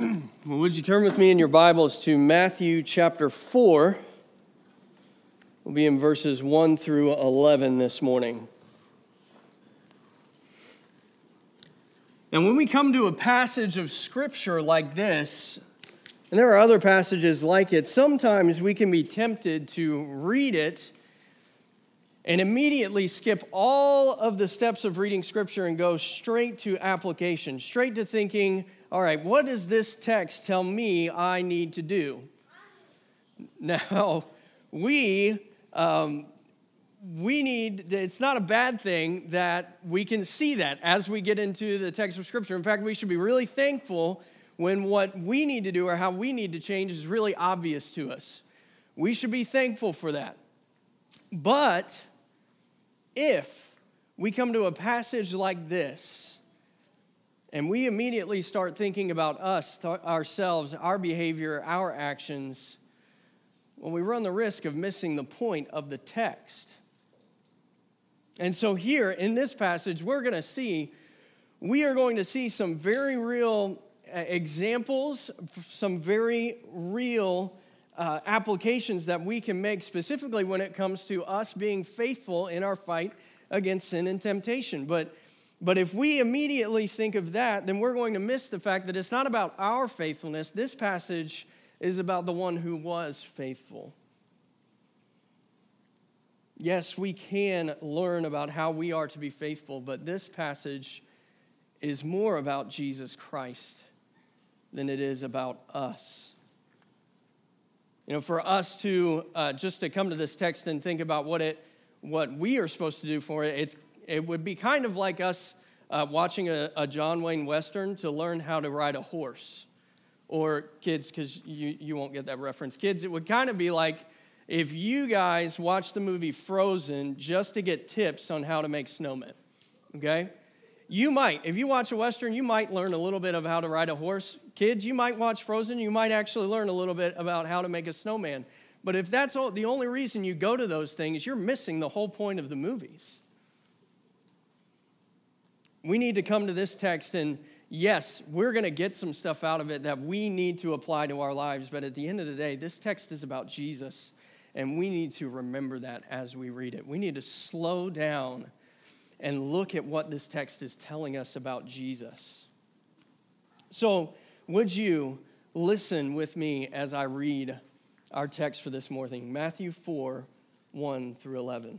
Well, would you turn with me in your Bibles to Matthew chapter 4? We'll be in verses 1 through 11 this morning. And when we come to a passage of Scripture like this, and there are other passages like it, sometimes we can be tempted to read it and immediately skip all of the steps of reading Scripture and go straight to application, straight to thinking, all right, what does this text tell me I need to do? Now, we, um, we need, it's not a bad thing that we can see that as we get into the text of Scripture. In fact, we should be really thankful when what we need to do or how we need to change is really obvious to us. We should be thankful for that. But if we come to a passage like this, and we immediately start thinking about us, th- ourselves, our behavior, our actions, when we run the risk of missing the point of the text. And so, here in this passage, we're going to see, we are going to see some very real uh, examples, some very real uh, applications that we can make specifically when it comes to us being faithful in our fight against sin and temptation. But but if we immediately think of that, then we're going to miss the fact that it's not about our faithfulness. This passage is about the one who was faithful. Yes, we can learn about how we are to be faithful, but this passage is more about Jesus Christ than it is about us. You know, for us to uh, just to come to this text and think about what it, what we are supposed to do for it, it's it would be kind of like us uh, watching a, a, John Wayne Western to learn how to ride a horse. Or kids, because you, you won't get that reference. Kids, it would kind of be like if you guys watch the movie Frozen just to get tips on how to make snowmen, okay? You might, if you watch a Western, you might learn a little bit of how to ride a horse. Kids, you might watch Frozen, you might actually learn a little bit about how to make a snowman. But if that's all, the only reason you go to those things, you're missing the whole point of the movies. We need to come to this text and yes, we're going to get some stuff out of it that we need to apply to our lives, but at the end of the day, this text is about Jesus, and we need to remember that as we read it. We need to slow down and look at what this text is telling us about Jesus. So, would you listen with me as I read our text for this morning? Matthew 4 1 through 11.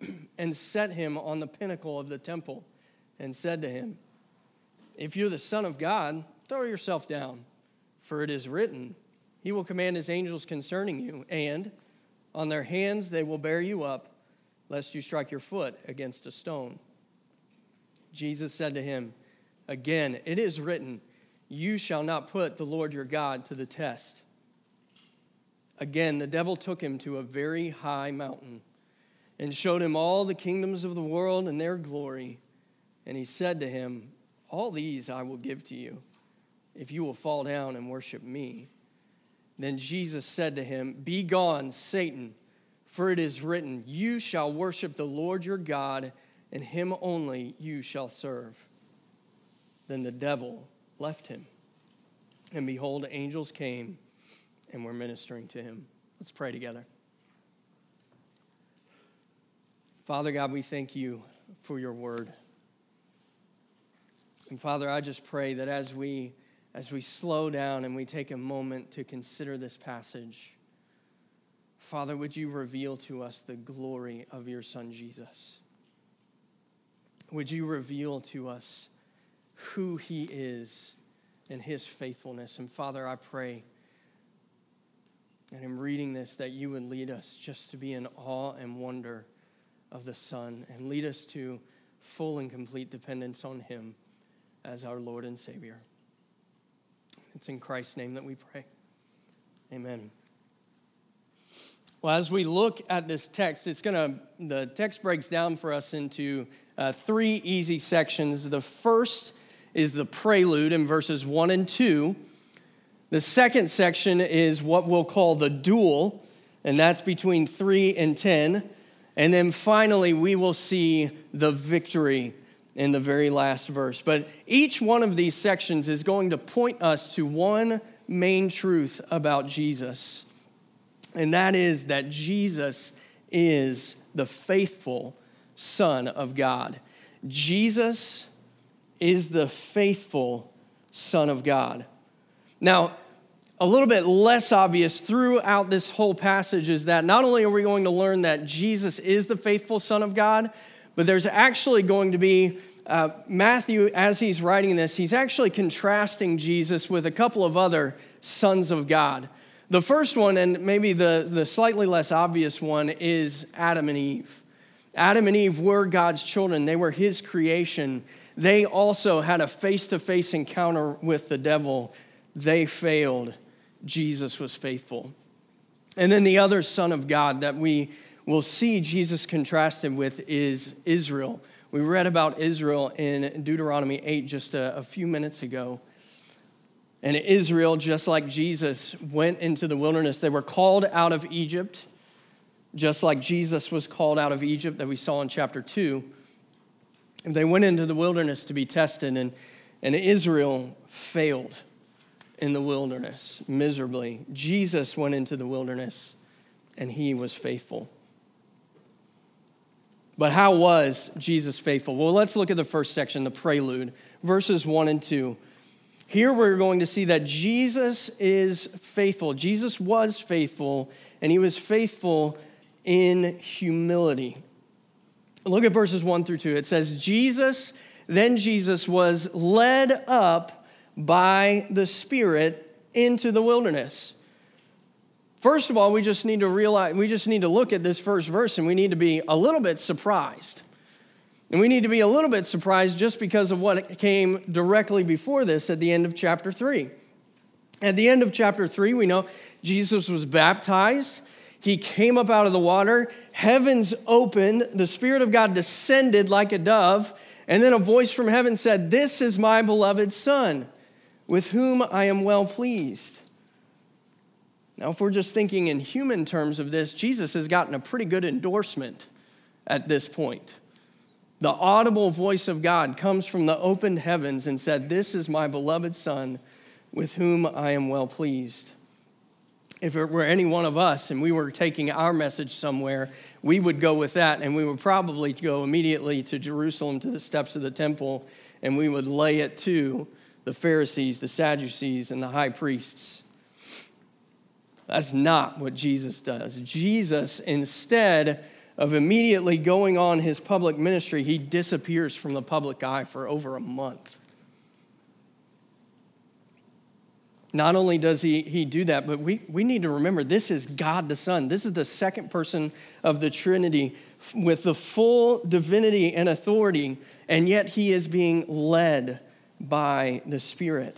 and set him on the pinnacle of the temple and said to him, If you're the Son of God, throw yourself down, for it is written, He will command His angels concerning you, and on their hands they will bear you up, lest you strike your foot against a stone. Jesus said to him, Again, it is written, You shall not put the Lord your God to the test. Again, the devil took him to a very high mountain and showed him all the kingdoms of the world and their glory. And he said to him, All these I will give to you, if you will fall down and worship me. Then Jesus said to him, Be gone, Satan, for it is written, You shall worship the Lord your God, and him only you shall serve. Then the devil left him. And behold, angels came and were ministering to him. Let's pray together. Father God, we thank you for your word. And Father, I just pray that as we as we slow down and we take a moment to consider this passage, Father, would you reveal to us the glory of your son Jesus? Would you reveal to us who he is and his faithfulness? And Father, I pray and I'm reading this that you would lead us just to be in awe and wonder of the Son and lead us to full and complete dependence on Him as our Lord and Savior. It's in Christ's name that we pray. Amen. Well, as we look at this text, it's to, the text breaks down for us into uh, three easy sections. The first is the prelude in verses one and two. The second section is what we'll call the duel, and that's between three and 10. And then finally, we will see the victory in the very last verse. But each one of these sections is going to point us to one main truth about Jesus, and that is that Jesus is the faithful Son of God. Jesus is the faithful Son of God. Now, a little bit less obvious throughout this whole passage is that not only are we going to learn that Jesus is the faithful Son of God, but there's actually going to be uh, Matthew, as he's writing this, he's actually contrasting Jesus with a couple of other sons of God. The first one, and maybe the, the slightly less obvious one, is Adam and Eve. Adam and Eve were God's children, they were his creation. They also had a face to face encounter with the devil. They failed. Jesus was faithful. And then the other son of God that we will see Jesus contrasted with is Israel. We read about Israel in Deuteronomy 8 just a, a few minutes ago. And Israel, just like Jesus, went into the wilderness. They were called out of Egypt, just like Jesus was called out of Egypt, that we saw in chapter 2. And they went into the wilderness to be tested, and, and Israel failed in the wilderness miserably. Jesus went into the wilderness and he was faithful. But how was Jesus faithful? Well, let's look at the first section, the prelude, verses 1 and 2. Here we're going to see that Jesus is faithful. Jesus was faithful, and he was faithful in humility. Look at verses 1 through 2. It says, Jesus, then Jesus was led up by the Spirit into the wilderness. First of all, we just need to realize, we just need to look at this first verse and we need to be a little bit surprised. And we need to be a little bit surprised just because of what came directly before this at the end of chapter 3. At the end of chapter 3, we know Jesus was baptized. He came up out of the water. Heavens opened. The Spirit of God descended like a dove. And then a voice from heaven said, This is my beloved Son with whom I am well pleased. Now, if we're just thinking in human terms of this, Jesus has gotten a pretty good endorsement at this point. The audible voice of God comes from the opened heavens and said, This is my beloved Son, with whom I am well pleased. If it were any one of us and we were taking our message somewhere, we would go with that and we would probably go immediately to Jerusalem to the steps of the temple and we would lay it to the Pharisees, the Sadducees, and the high priests. That's not what Jesus does. Jesus, instead of immediately going on his public ministry, he disappears from the public eye for over a month. Not only does he, he do that, but we, we need to remember this is God the Son. This is the second person of the Trinity with the full divinity and authority, and yet he is being led by the Spirit.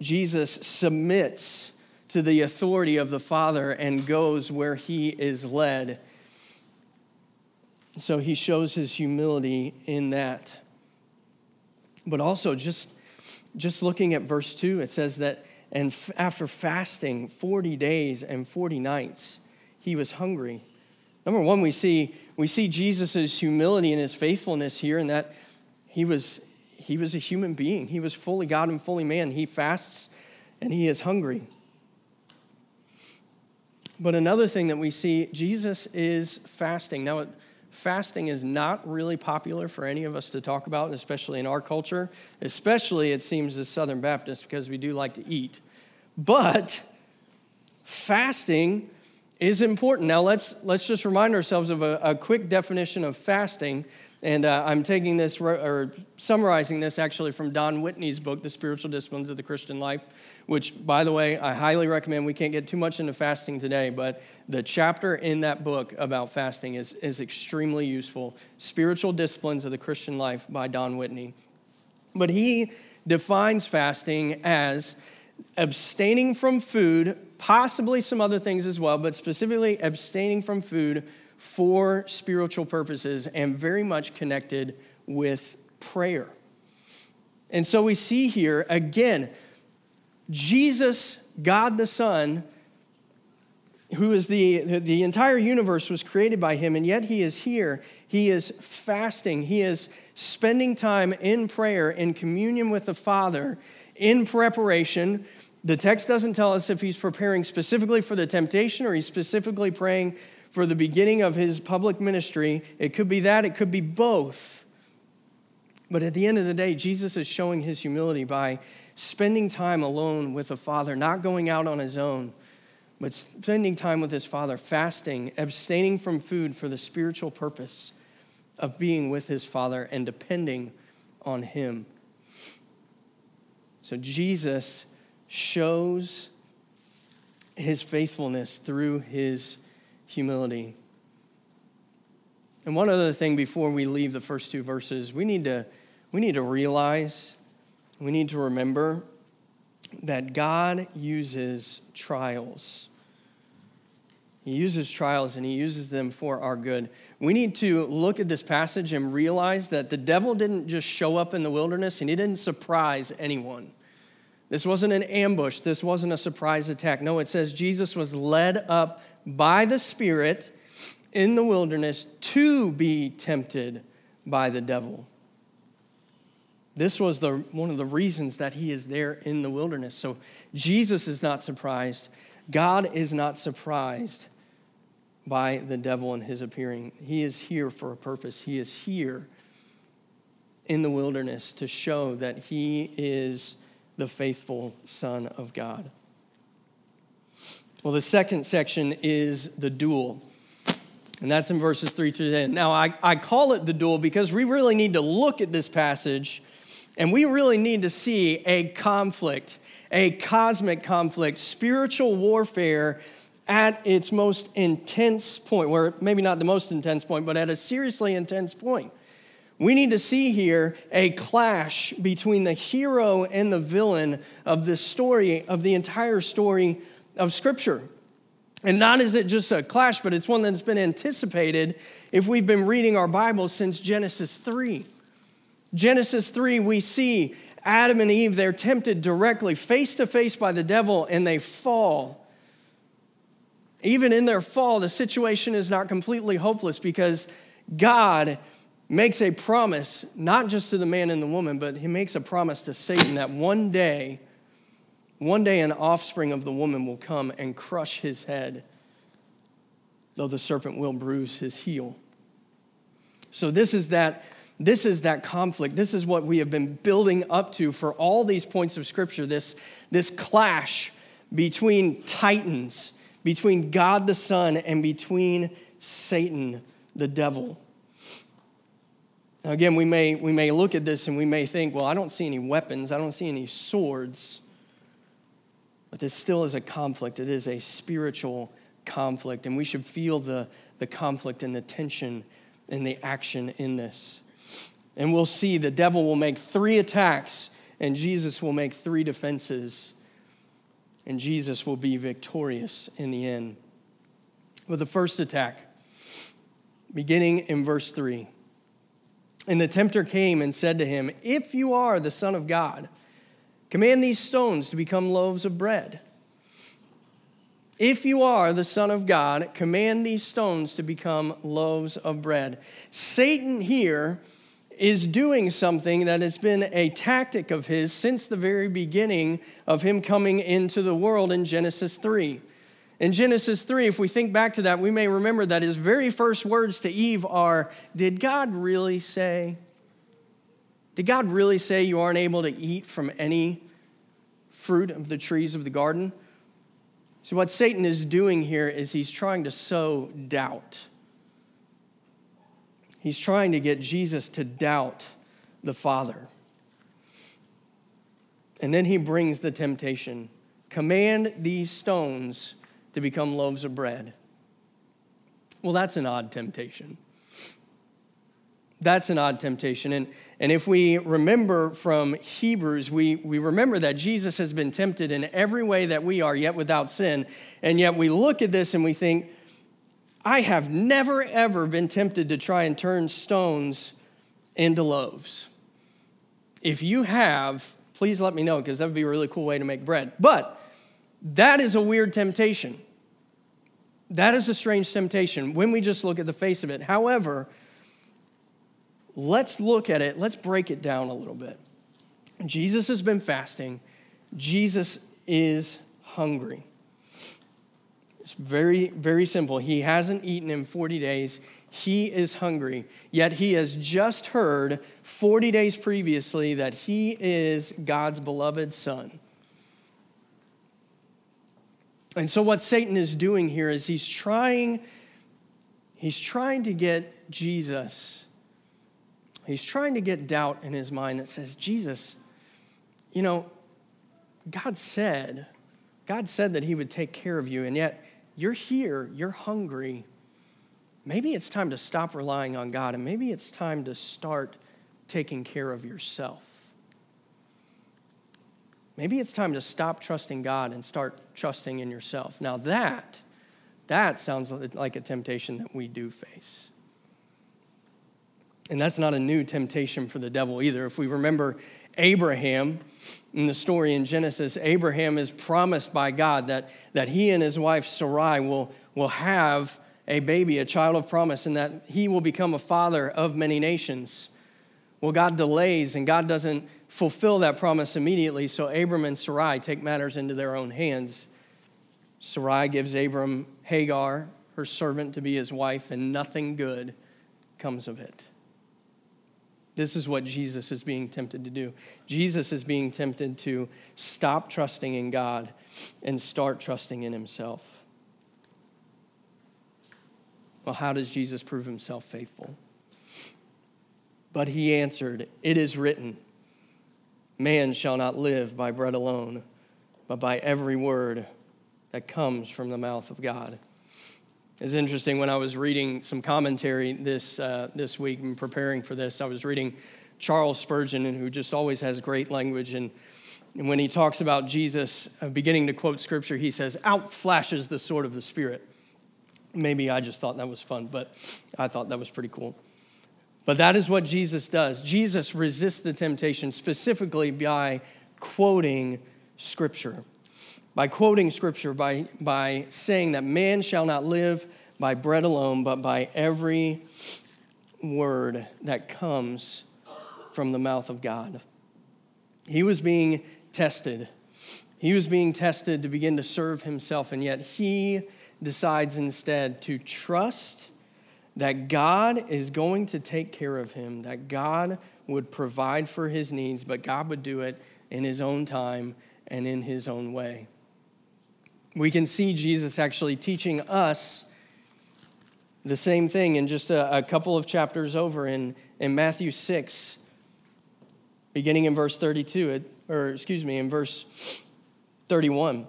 Jesus submits to the authority of the Father and goes where he is led. So he shows his humility in that. But also, just, just looking at verse 2, it says that, and f- after fasting 40 days and 40 nights, he was hungry. Number one, we see, we see Jesus' humility and his faithfulness here, and that he was, he was a human being. He was fully God and fully man. He fasts and he is hungry. But another thing that we see, Jesus is fasting. Now, fasting is not really popular for any of us to talk about, especially in our culture, especially it seems as Southern Baptists because we do like to eat. But fasting is important. Now, let's, let's just remind ourselves of a, a quick definition of fasting and uh, I'm taking this, or summarizing this actually from Don Whitney's book, The Spiritual Disciplines of the Christian Life, which, by the way, I highly recommend. We can't get too much into fasting today, but the chapter in that book about fasting is, is extremely useful. Spiritual Disciplines of the Christian Life by Don Whitney. But he defines fasting as abstaining from food, possibly some other things as well, but specifically abstaining from food for spiritual purposes and very much connected with prayer. And so we see here again, Jesus, God the Son, who is the, the, entire universe was created by him, and yet he is here. He is fasting. He is spending time in prayer, in communion with the Father, in preparation. The text doesn't tell us if he's preparing specifically for the temptation or he's specifically praying for the beginning of his public ministry. It could be that, it could be both. But at the end of the day, Jesus is showing his humility by spending time alone with the Father, not going out on his own, but spending time with his Father, fasting, abstaining from food for the spiritual purpose of being with his Father and depending on him. So Jesus shows his faithfulness through his humility. And one other thing before we leave the first two verses, we need to, we need to realize, we need to remember that God uses trials. He uses trials and he uses them for our good. We need to look at this passage and realize that the devil didn't just show up in the wilderness and he didn't surprise anyone. This wasn't an ambush, this wasn't a surprise attack. No, it says Jesus was led up by the Spirit in the wilderness to be tempted by the devil. This was the, one of the reasons that he is there in the wilderness. So Jesus is not surprised. God is not surprised by the devil and his appearing. He is here for a purpose. He is here in the wilderness to show that he is the faithful Son of God. Well, the second section is the duel. And that's in verses 3 to 10. Now, I, I call it the duel because we really need to look at this passage and we really need to see a conflict, a cosmic conflict, spiritual warfare at its most intense point, where maybe not the most intense point, but at a seriously intense point. We need to see here a clash between the hero and the villain of the story, of the entire story of Scripture. And not is it just a clash, but it's one that's been anticipated if we've been reading our Bible since Genesis 3. Genesis 3, we see Adam and Eve, they're tempted directly, face to face by the devil, and they fall. Even in their fall, the situation is not completely hopeless because God makes a promise, not just to the man and the woman, but he makes a promise to Satan that one day, one day an offspring of the woman will come and crush his head, though the serpent will bruise his heel. So, this is that this is that conflict. This is what we have been building up to for all these points of Scripture this, this clash between titans, between God the Son, and between Satan the devil. Now, again, we may, we may look at this and we may think, well, I don't see any weapons, I don't see any swords. But this still is a conflict. It is a spiritual conflict, and we should feel the, the conflict and the tension and the action in this. And we'll see the devil will make three attacks, and Jesus will make three defenses, and Jesus will be victorious in the end. With the first attack, beginning in verse 3. And the tempter came and said to him, If you are the Son of God, command these stones to become loaves of bread. If you are the Son of God, command these stones to become loaves of bread. Satan here is doing something that has been a tactic of his since the very beginning of him coming into the world in Genesis 3. In Genesis 3, if we think back to that, we may remember that his very first words to Eve are Did God really say? Did God really say you aren't able to eat from any fruit of the trees of the garden? So, what Satan is doing here is he's trying to sow doubt He's trying to get Jesus to doubt the Father. And then he brings the temptation command these stones to become loaves of bread. Well, that's an odd temptation. That's an odd temptation. And, and if we remember from Hebrews, we, we remember that Jesus has been tempted in every way that we are, yet without sin. And yet we look at this and we think, I have never, ever been tempted to try and turn stones into loaves. If you have, please let me know because that would be a really cool way to make bread. But that is a weird temptation. That is a strange temptation when we just look at the face of it. However, let's look at it, let's break it down a little bit. Jesus has been fasting, Jesus is hungry. It's very, very simple. He hasn't eaten in 40 days. He is hungry. Yet he has just heard 40 days previously that he is God's beloved son. And so what Satan is doing here is he's trying he's trying to get Jesus he's trying to get doubt in his mind that says Jesus you know God said God said that he would take care of you and yet you're here, you're hungry. Maybe it's time to stop relying on God and maybe it's time to start taking care of yourself. Maybe it's time to stop trusting God and start trusting in yourself. Now that that sounds like a temptation that we do face. And that's not a new temptation for the devil either. If we remember Abraham in the story in Genesis, Abraham is promised by God that, that he and his wife Sarai will, will have a baby, a child of promise, and that he will become a father of many nations. Well, God delays and God doesn't fulfill that promise immediately, so Abram and Sarai take matters into their own hands. Sarai gives Abram Hagar, her servant, to be his wife, and nothing good comes of it. This is what Jesus is being tempted to do. Jesus is being tempted to stop trusting in God and start trusting in himself. Well, how does Jesus prove himself faithful? But he answered, It is written, Man shall not live by bread alone, but by every word that comes from the mouth of God. It's interesting when I was reading some commentary this, uh, this week and preparing for this, I was reading Charles Spurgeon, who just always has great language. And, and when he talks about Jesus uh, beginning to quote scripture, he says, Out flashes the sword of the Spirit. Maybe I just thought that was fun, but I thought that was pretty cool. But that is what Jesus does. Jesus resists the temptation specifically by quoting Scripture. By quoting Scripture, by, by saying that man shall not live by bread alone, but by every word that comes from the mouth of God. He was being tested. He was being tested to begin to serve himself, and yet he decides instead to trust that God is going to take care of him, that God would provide for his needs, but God would do it in his own time and in his own way. We can see Jesus actually teaching us the same thing in just a, a couple of chapters over in, in Matthew 6, beginning in verse 32, or excuse me, in verse 31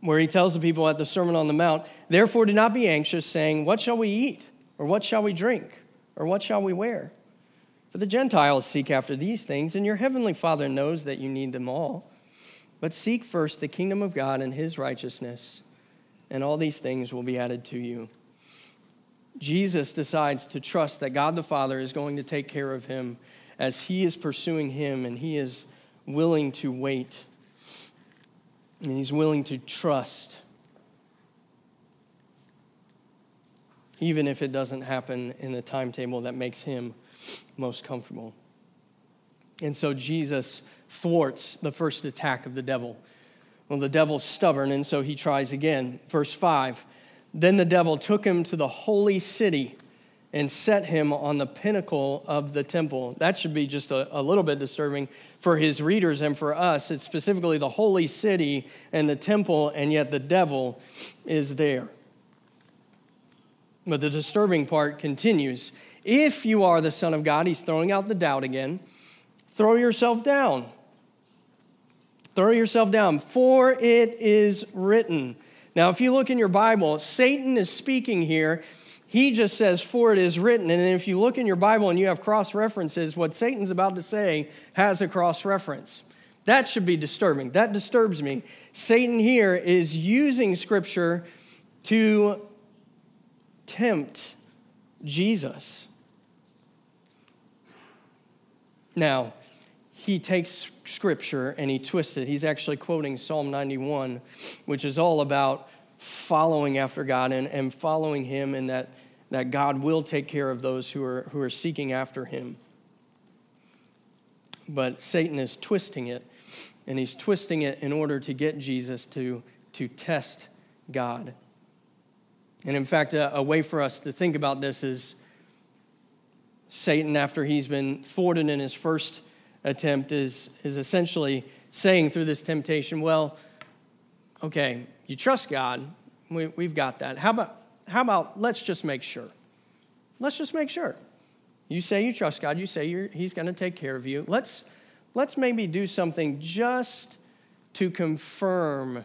where he tells the people at the Sermon on the Mount, Therefore, do not be anxious, saying, What shall we eat? Or what shall we drink? Or what shall we wear? For the Gentiles seek after these things, and your heavenly Father knows that you need them all. But seek first the kingdom of God and his righteousness, and all these things will be added to you. Jesus decides to trust that God the Father is going to take care of him as he is pursuing him and he is willing to wait and he's willing to trust even if it doesn't happen in the timetable that makes him most comfortable. And so Jesus thwarts the first attack of the devil. Well, the devil's stubborn, and so he tries again. Verse 5 Then the devil took him to the holy city and set him on the pinnacle of the temple. That should be just a, a, little bit disturbing for his readers and for us. It's specifically the holy city and the temple, and yet the devil is there. But the disturbing part continues. If you are the Son of God, he's throwing out the doubt again, throw yourself down. Throw yourself down, for it is written. Now, if you look in your Bible, Satan is speaking here, He just says, For it is written. And if you look in your Bible and you have cross references, what Satan's about to say has a cross reference. That should be disturbing. That disturbs me. Satan here is using scripture to tempt Jesus. Now, he takes scripture and he twists it. He's actually quoting Psalm 91, which is all about following after God and, and following him, and that, that God will take care of those who are, who are seeking after him. But Satan is twisting it, and he's twisting it in order to get Jesus to, to test God. And in fact, a, a way for us to think about this is Satan, after he's been thwarted in his first attempt, is, is essentially saying through this temptation, well, okay, you trust God. We, we've got that. How about, how about let's just make sure? Let's just make sure. You say you trust God. You say He's going to take care of you. Let's, let's maybe do something just to confirm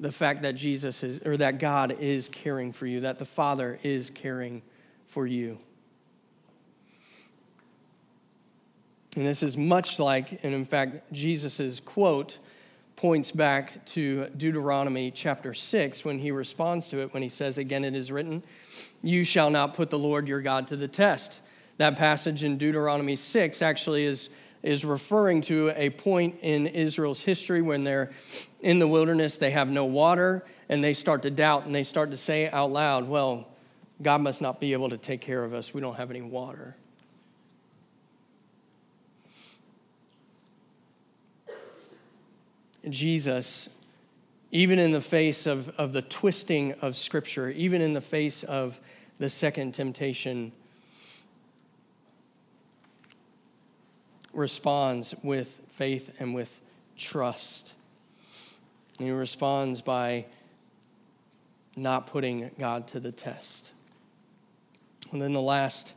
the fact that Jesus is, or that God is caring for you, that the Father is caring for you. And this is much like, and in fact, Jesus' quote points back to Deuteronomy chapter 6 when he responds to it, when he says, Again, it is written, You shall not put the Lord your God to the test. That passage in Deuteronomy 6 actually is, is referring to a point in Israel's history when they're in the wilderness, they have no water, and they start to doubt and they start to say out loud, Well, God must not be able to take care of us. We don't have any water. Jesus, even in the face of, of the twisting of Scripture, even in the face of the second temptation, responds with faith and with trust. And he responds by not putting God to the test. And then the last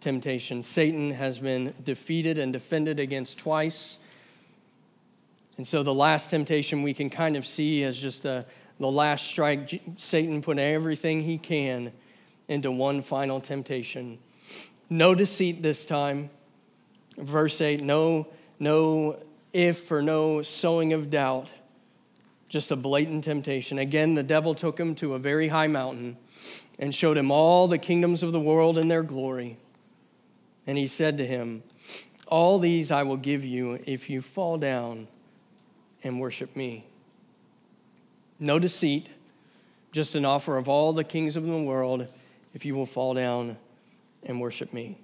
temptation Satan has been defeated and defended against twice. And so the last temptation we can kind of see as just the, the last strike. Satan put everything he can into one final temptation. No deceit this time. Verse 8 no, no if or no sowing of doubt, just a blatant temptation. Again, the devil took him to a very high mountain and showed him all the kingdoms of the world and their glory. And he said to him, All these I will give you if you fall down and worship me. No deceit, just an offer of all the kings of the world if you will fall down and worship me.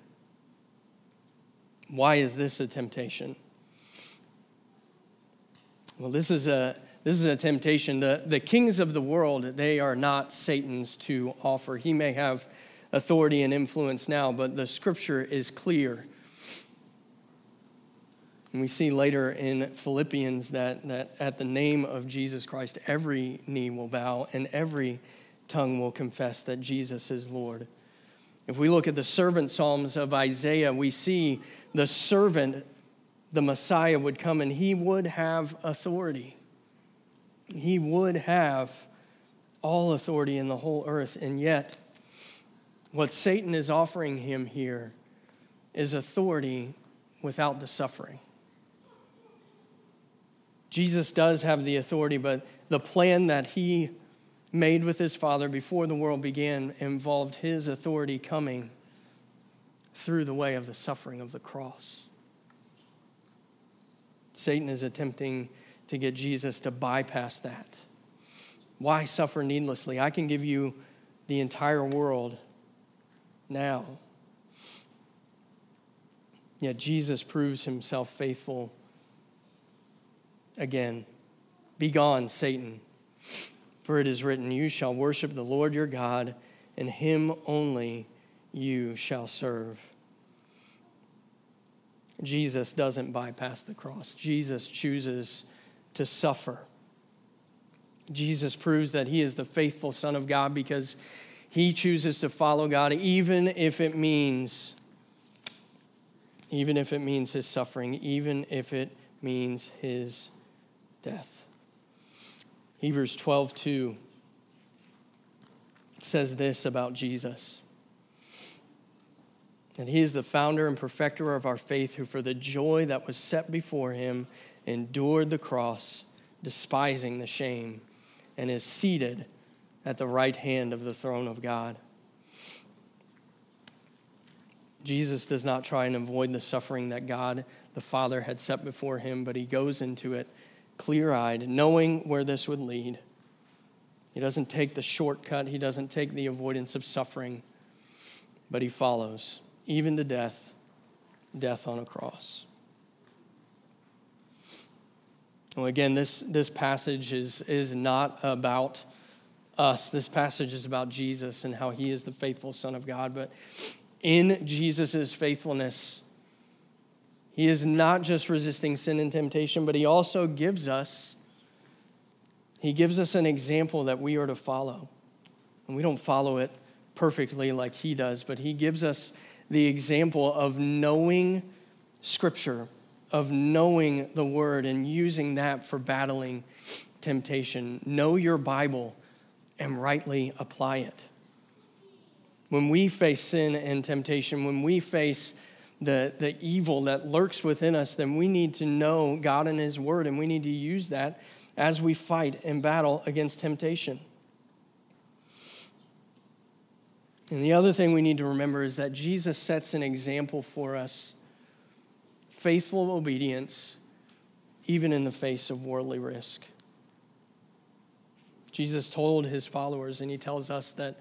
Why is this a temptation? Well, this is a, this is a temptation. The, the kings of the world, they are not Satan's to offer. He may have authority and influence now, but the scripture is clear and we see later in Philippians that, that at the name of Jesus Christ, every knee will bow and every tongue will confess that Jesus is Lord. If we look at the servant psalms of Isaiah, we see the servant, the Messiah, would come and he would have authority. He would have all authority in the whole earth. And yet, what Satan is offering him here is authority without the suffering. Jesus does have the authority, but the plan that he made with his Father before the world began involved his authority coming through the way of the suffering of the cross. Satan is attempting to get Jesus to bypass that. Why suffer needlessly? I can give you the entire world now. Yet Jesus proves himself faithful again Begone, Satan, for it is written, You shall worship the Lord your God, and him only you shall serve. Jesus doesn't bypass the cross, Jesus chooses to suffer. Jesus proves that he is the faithful Son of God because he chooses to follow God, even if it means, even if it means his suffering, even if it means his death. Hebrews 12 2 says this about Jesus And he is the founder and perfecter of our faith, who for the joy that was set before him endured the cross, despising the shame, and is seated at the right hand of the throne of God. Jesus does not try and avoid the suffering that God the Father had set before him, but he goes into it clear eyed, knowing where this would lead. He doesn't take the shortcut, he doesn't take the avoidance of suffering, but he follows even to death, death on a cross. Well, again, this, this passage is, is not about us. This passage is about Jesus and how he is the faithful Son of God. But in Jesus' faithfulness, he is not just resisting sin and temptation, but he also gives us he gives us an example that we are to follow. And we don't follow it perfectly like he does, but he gives us the example of knowing Scripture, of knowing the Word, and using that for battling temptation. Know your Bible and rightly apply it. When we face sin and temptation, when we face the, the evil that lurks within us, then we need to know God and His Word, and we need to use that as we fight and battle against temptation. And the other thing we need to remember is that Jesus sets an example for us faithful obedience, even in the face of worldly risk. Jesus told his followers, and he tells us that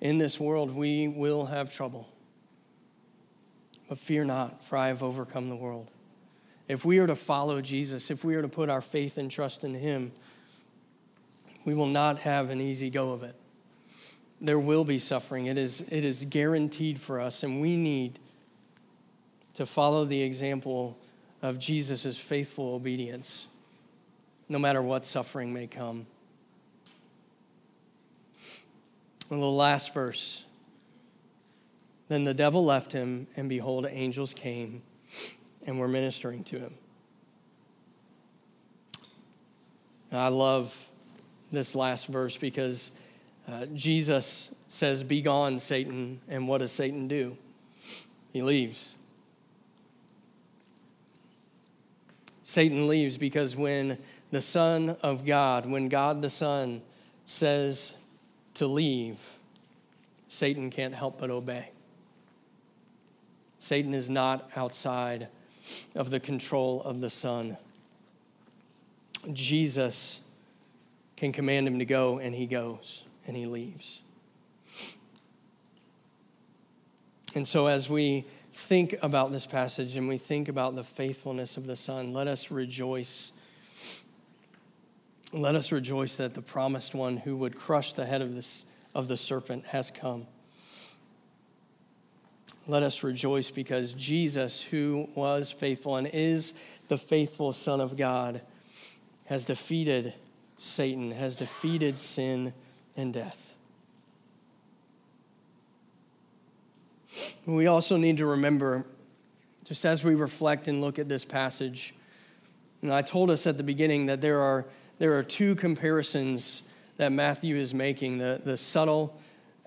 in this world we will have trouble. But fear not, for I have overcome the world. If we are to follow Jesus, if we are to put our faith and trust in him, we will not have an easy go of it there will be suffering. It is, it is guaranteed for us, and we need to follow the example of Jesus' faithful obedience, no matter what suffering may come. And the last verse. Then the devil left him, and behold, angels came and were ministering to him. I love this last verse because uh, Jesus says, Be gone, Satan. And what does Satan do? He leaves. Satan leaves because when the Son of God, when God the Son says to leave, Satan can't help but obey. Satan is not outside of the control of the Son. Jesus can command him to go, and he goes and he leaves. And so, as we think about this passage and we think about the faithfulness of the Son, let us rejoice. Let us rejoice that the promised one who would crush the head of, this, of the serpent has come. Let us rejoice because Jesus, who was faithful and is the faithful Son of God, has defeated Satan, has defeated sin and death. We also need to remember, just as we reflect and look at this passage, and I told us at the beginning that there are, there are two comparisons that Matthew is making the, the subtle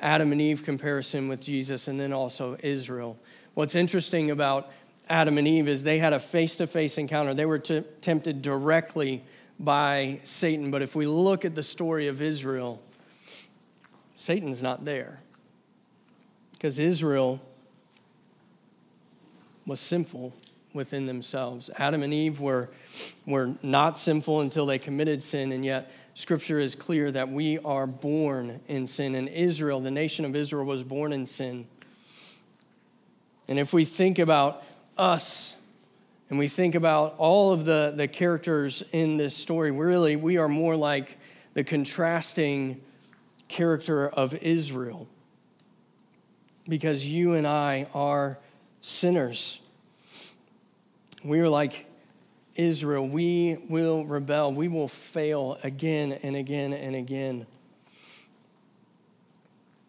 Adam and Eve comparison with Jesus, and then also Israel. What's interesting about Adam and Eve is they had a face to face encounter. They were t- tempted directly by Satan. But if we look at the story of Israel, Satan's not there. Because Israel was sinful within themselves. Adam and Eve were, were not sinful until they committed sin, and yet Scripture is clear that we are born in sin. And Israel, the nation of Israel, was born in sin. And if we think about us and we think about all of the, the characters in this story, really, we are more like the contrasting character of Israel because you and I are sinners. We are like Israel. We will rebel. We will fail again and again and again.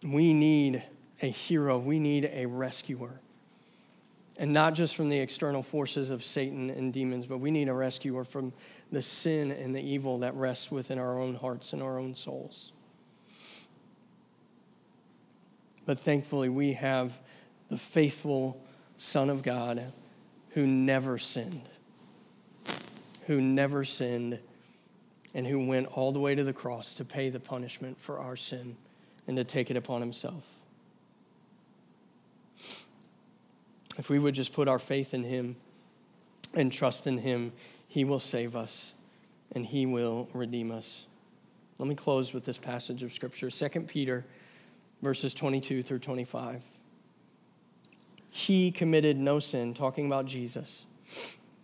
We need a hero. We need a rescuer. And not just from the external forces of Satan and demons, but we need a rescuer from the sin and the evil that rests within our own hearts and our own souls. But thankfully, we have the faithful Son of God who never sinned, who never sinned, and who went all the way to the cross to pay the punishment for our sin and to take it upon himself. If we would just put our faith in him and trust in him, he will save us and he will redeem us. Let me close with this passage of scripture 2 Peter verses 22 through 25. He committed no sin, talking about Jesus.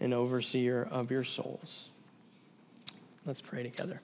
and overseer of your souls. Let's pray together.